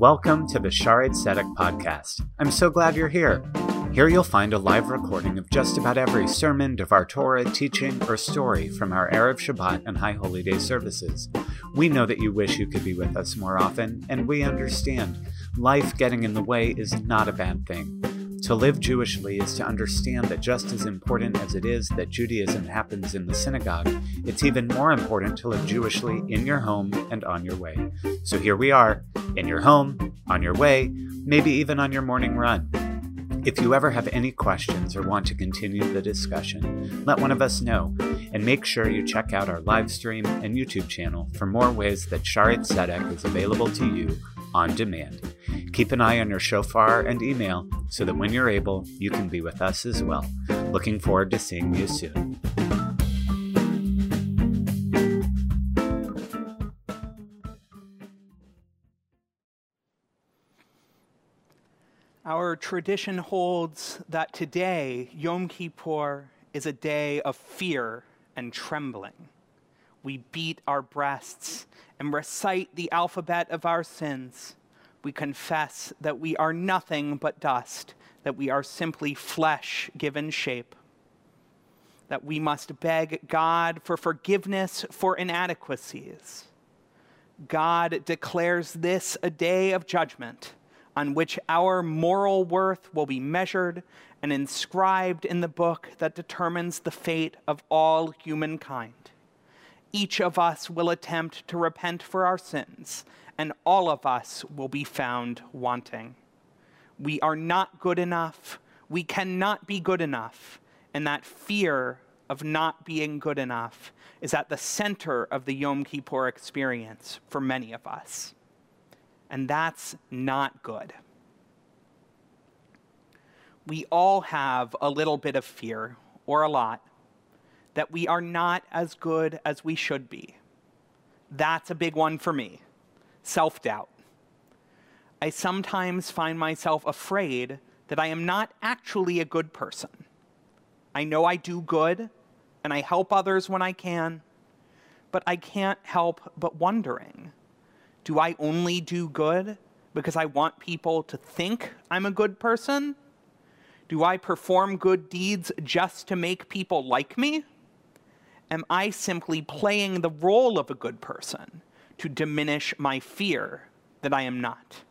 Welcome to the Shaarei Tzedek podcast. I'm so glad you're here. Here you'll find a live recording of just about every sermon, Devar Torah, teaching, or story from our Erev Shabbat and High Holy Day services. We know that you wish you could be with us more often, and we understand. Life getting in the way is not a bad thing. To live Jewishly is to understand that just as important as it is that Judaism happens in the synagogue, it's even more important to live Jewishly in your home and on your way. So here we are, in your home, on your way, maybe even on your morning run. If you ever have any questions or want to continue the discussion, let one of us know, and make sure you check out our live stream and YouTube channel for more ways that Shaarei Tzedek is available to you on demand. Keep an eye on your shofar and email so that when you're able, you can be with us as well. Looking forward to seeing you soon. Our tradition holds that today, Yom Kippur, is a day of fear and trembling. We beat our breasts and recite the alphabet of our sins. We confess that we are nothing but dust, that we are simply flesh given shape, that we must beg God for forgiveness for inadequacies. God declares this a day of judgment on which our moral worth will be measured and inscribed in the book that determines the fate of all humankind. Each of us will attempt to repent for our sins, and all of us will be found wanting. We are not good enough. We cannot be good enough. And that fear of not being good enough is at the center of the Yom Kippur experience for many of us and that's not good. We all have a little bit of fear, or a lot, that we are not as good as we should be. That's a big one for me self doubt. I sometimes find myself afraid that I am not actually a good person. I know I do good and I help others when I can, but I can't help but wondering do I only do good because I want people to think I'm a good person? Do I perform good deeds just to make people like me? Am I simply playing the role of a good person to diminish my fear that I am not?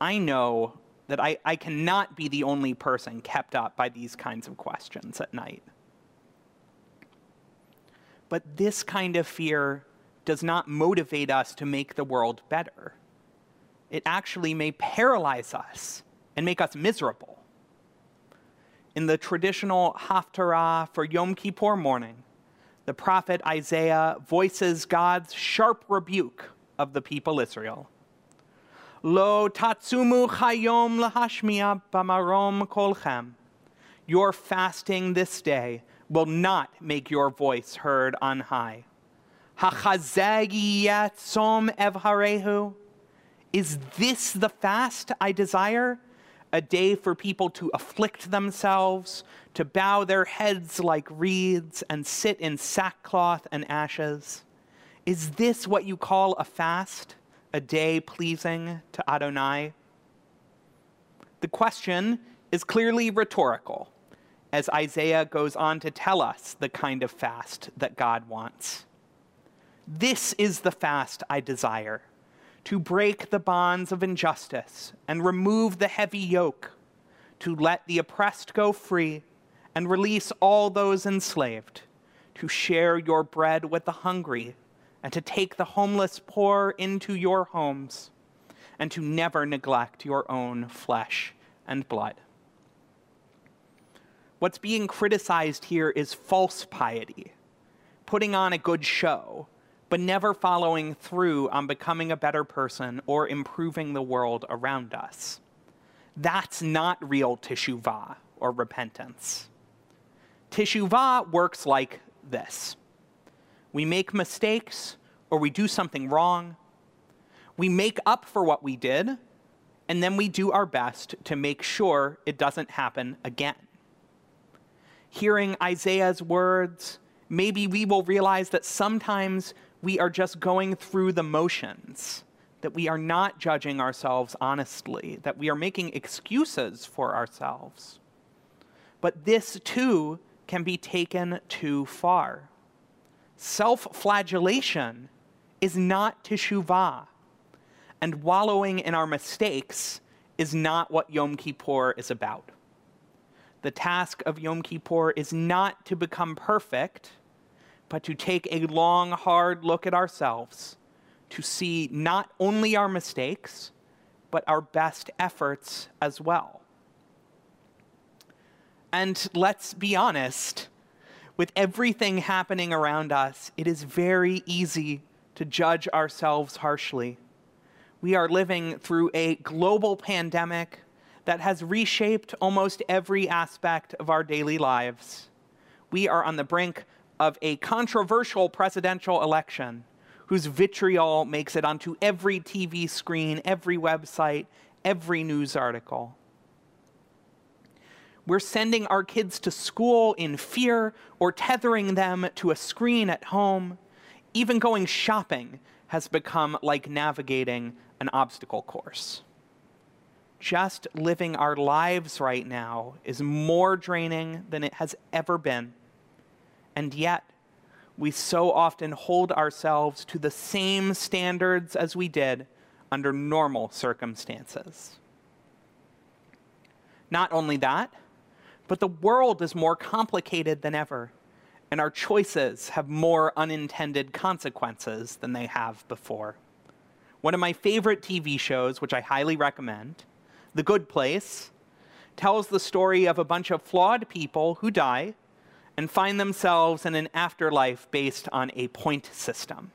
I know that I, I cannot be the only person kept up by these kinds of questions at night. But this kind of fear does not motivate us to make the world better. It actually may paralyze us and make us miserable. In the traditional Haftarah for Yom Kippur morning, the prophet Isaiah voices God's sharp rebuke of the people Israel. Lo tatsumu chayom lahashmiya bamarom kolchem. Your fasting this day will not make your voice heard on high. Hachazagiyatsom evharehu. Is this the fast I desire? A day for people to afflict themselves, to bow their heads like reeds, and sit in sackcloth and ashes? Is this what you call a fast? A day pleasing to Adonai? The question is clearly rhetorical, as Isaiah goes on to tell us the kind of fast that God wants. This is the fast I desire to break the bonds of injustice and remove the heavy yoke, to let the oppressed go free and release all those enslaved, to share your bread with the hungry, and to take the homeless poor into your homes, and to never neglect your own flesh and blood. What's being criticized here is false piety, putting on a good show but never following through on becoming a better person or improving the world around us. That's not real teshuvah or repentance. Teshuvah works like this we make mistakes or we do something wrong, we make up for what we did, and then we do our best to make sure it doesn't happen again. Hearing Isaiah's words, maybe we will realize that sometimes we are just going through the motions, that we are not judging ourselves honestly, that we are making excuses for ourselves. But this too can be taken too far. Self flagellation is not teshuvah, and wallowing in our mistakes is not what Yom Kippur is about. The task of Yom Kippur is not to become perfect, but to take a long, hard look at ourselves, to see not only our mistakes, but our best efforts as well. And let's be honest, with everything happening around us, it is very easy to judge ourselves harshly. We are living through a global pandemic that has reshaped almost every aspect of our daily lives. We are on the brink of a controversial presidential election whose vitriol makes it onto every TV screen, every website, every news article. We're sending our kids to school in fear or tethering them to a screen at home. Even going shopping has become like navigating an obstacle course just living our lives right now is more draining than it has ever been. And yet, we so often hold ourselves to the same standards as we did under normal circumstances. Not only that, but the world is more complicated than ever, and our choices have more unintended consequences than they have before. One of my favorite TV shows, which I highly recommend, the Good Place, tells the story of a bunch of flawed people who die and find themselves in an afterlife based on a point system.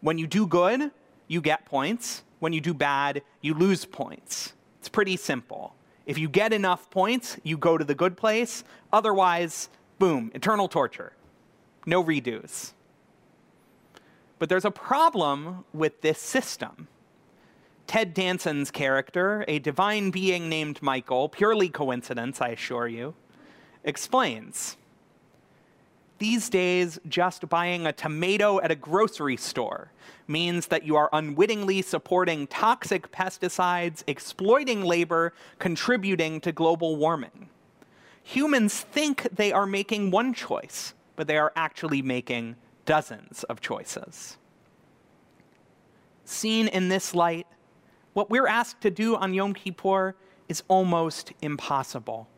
When you do good, you get points. When you do bad, you lose points. It's pretty simple. If you get enough points, you go to the good place. Otherwise, boom, eternal torture. No redos. But there's a problem with this system. Ted Danson's character, a divine being named Michael, purely coincidence, I assure you, explains. These days, just buying a tomato at a grocery store means that you are unwittingly supporting toxic pesticides, exploiting labor, contributing to global warming. Humans think they are making one choice, but they are actually making dozens of choices. Seen in this light, what we're asked to do on Yom Kippur is almost impossible.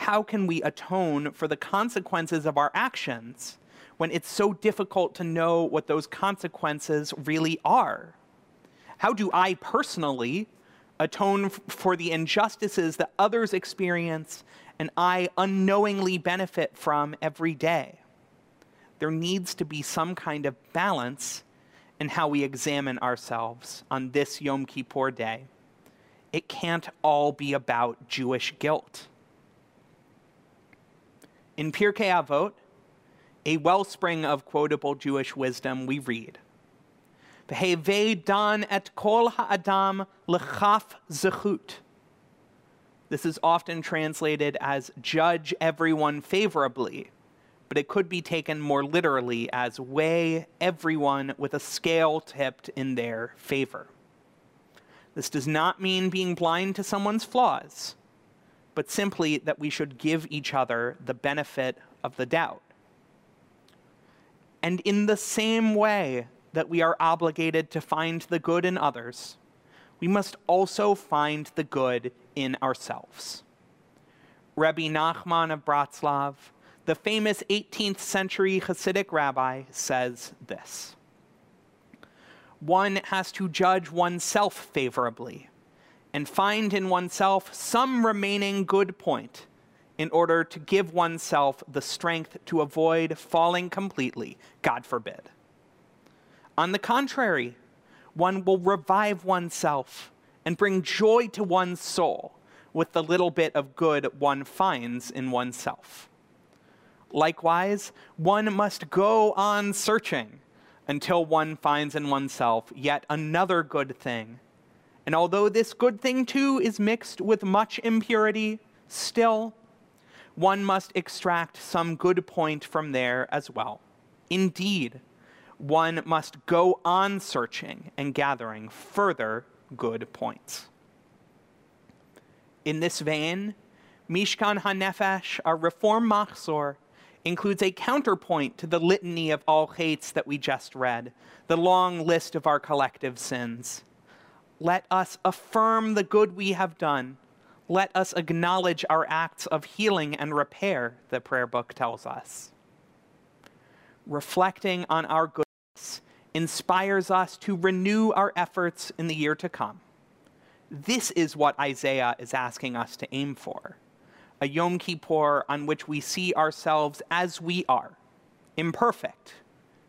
How can we atone for the consequences of our actions when it's so difficult to know what those consequences really are? How do I personally atone for the injustices that others experience and I unknowingly benefit from every day? There needs to be some kind of balance in how we examine ourselves on this Yom Kippur day. It can't all be about Jewish guilt. In Pirkei Avot, a wellspring of quotable Jewish wisdom, we read, V'hevei dan et kol ha'adam lechaf zechut. This is often translated as judge everyone favorably but it could be taken more literally as weigh everyone with a scale tipped in their favor. This does not mean being blind to someone's flaws, but simply that we should give each other the benefit of the doubt. And in the same way that we are obligated to find the good in others, we must also find the good in ourselves. Rabbi Nachman of Bratslav the famous 18th century Hasidic rabbi says this One has to judge oneself favorably and find in oneself some remaining good point in order to give oneself the strength to avoid falling completely, God forbid. On the contrary, one will revive oneself and bring joy to one's soul with the little bit of good one finds in oneself. Likewise, one must go on searching until one finds in oneself yet another good thing. And although this good thing too is mixed with much impurity, still, one must extract some good point from there as well. Indeed, one must go on searching and gathering further good points. In this vein, Mishkan HaNefesh, our Reform Machzor, includes a counterpoint to the litany of Al Cheits that we just read, the long list of our collective sins. Let us affirm the good we have done. Let us acknowledge our acts of healing and repair, the prayer book tells us. Reflecting on our goodness inspires us to renew our efforts in the year to come. This is what Isaiah is asking us to aim for a Yom Kippur on which we see ourselves as we are, imperfect,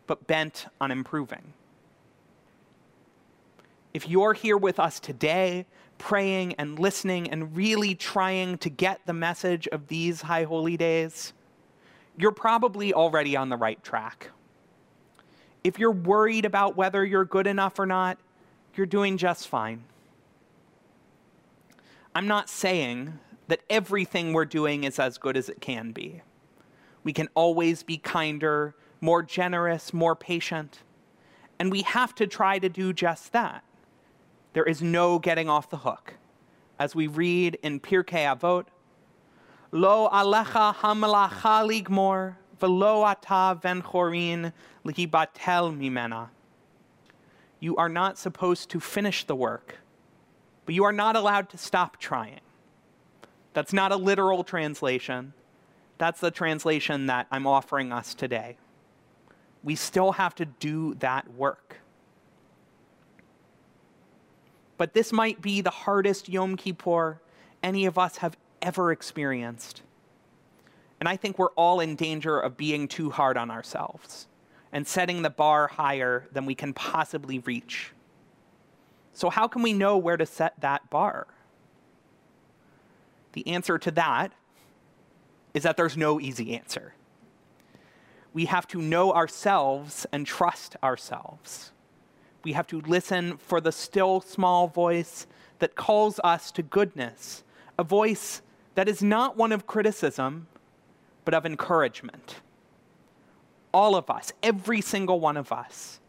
but bent on improving. If you're here with us today, praying and listening and really trying to get the message of these high holy days, you're probably already on the right track. If you're worried about whether you're good enough or not, you're doing just fine. I'm not saying that everything we're doing is as good as it can be. We can always be kinder, more generous, more patient. And we have to try to do just that. There is no getting off the hook. As we read in Pirkei Avot, Lo alecha hamalacha ligmor, velo ata ven chorin lihibatel mimena. You are not supposed to finish the work, but you are not allowed to stop trying. That's not a literal translation. That's the translation that I'm offering us today. We still have to do that work. But this might be the hardest Yom Kippur any of us have ever experienced. And I think we're all in danger of being too hard on ourselves and setting the bar higher than we can possibly reach. So, how can we know where to set that bar? The answer to that is that there's no easy answer. We have to know ourselves and trust ourselves. We have to listen for the still small voice that calls us to goodness, a voice that is not one of criticism, but of encouragement. All of us, every single one of us,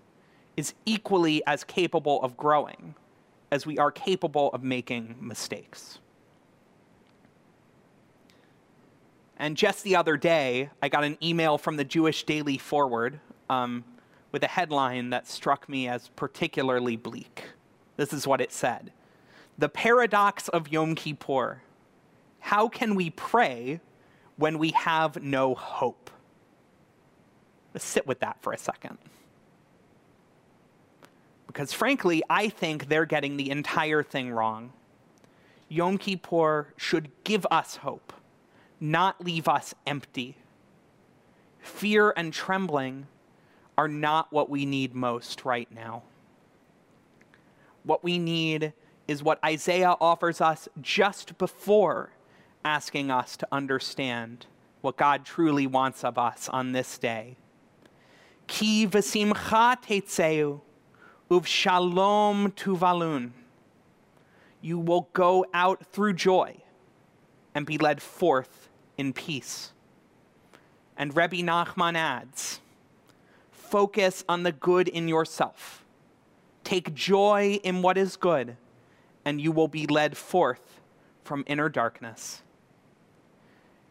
is equally as capable of growing as we are capable of making mistakes. And just the other day, I got an email from the Jewish Daily Forward um, with a headline that struck me as particularly bleak. This is what it said The paradox of Yom Kippur. How can we pray when we have no hope? Let's sit with that for a second. Because frankly, I think they're getting the entire thing wrong. Yom Kippur should give us hope not leave us empty. Fear and trembling are not what we need most right now. What we need is what Isaiah offers us just before asking us to understand what God truly wants of us on this day. Ki v'simcha tetzeu uv shalom tuvalun. You will go out through joy and be led forth in peace. And Rebbe Nachman adds focus on the good in yourself. Take joy in what is good, and you will be led forth from inner darkness.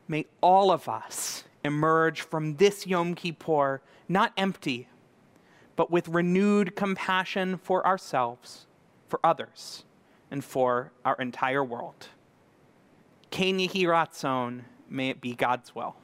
May all of us emerge from this Yom Kippur not empty, but with renewed compassion for ourselves, for others, and for our entire world. Ken Ratzon, May it be God's will.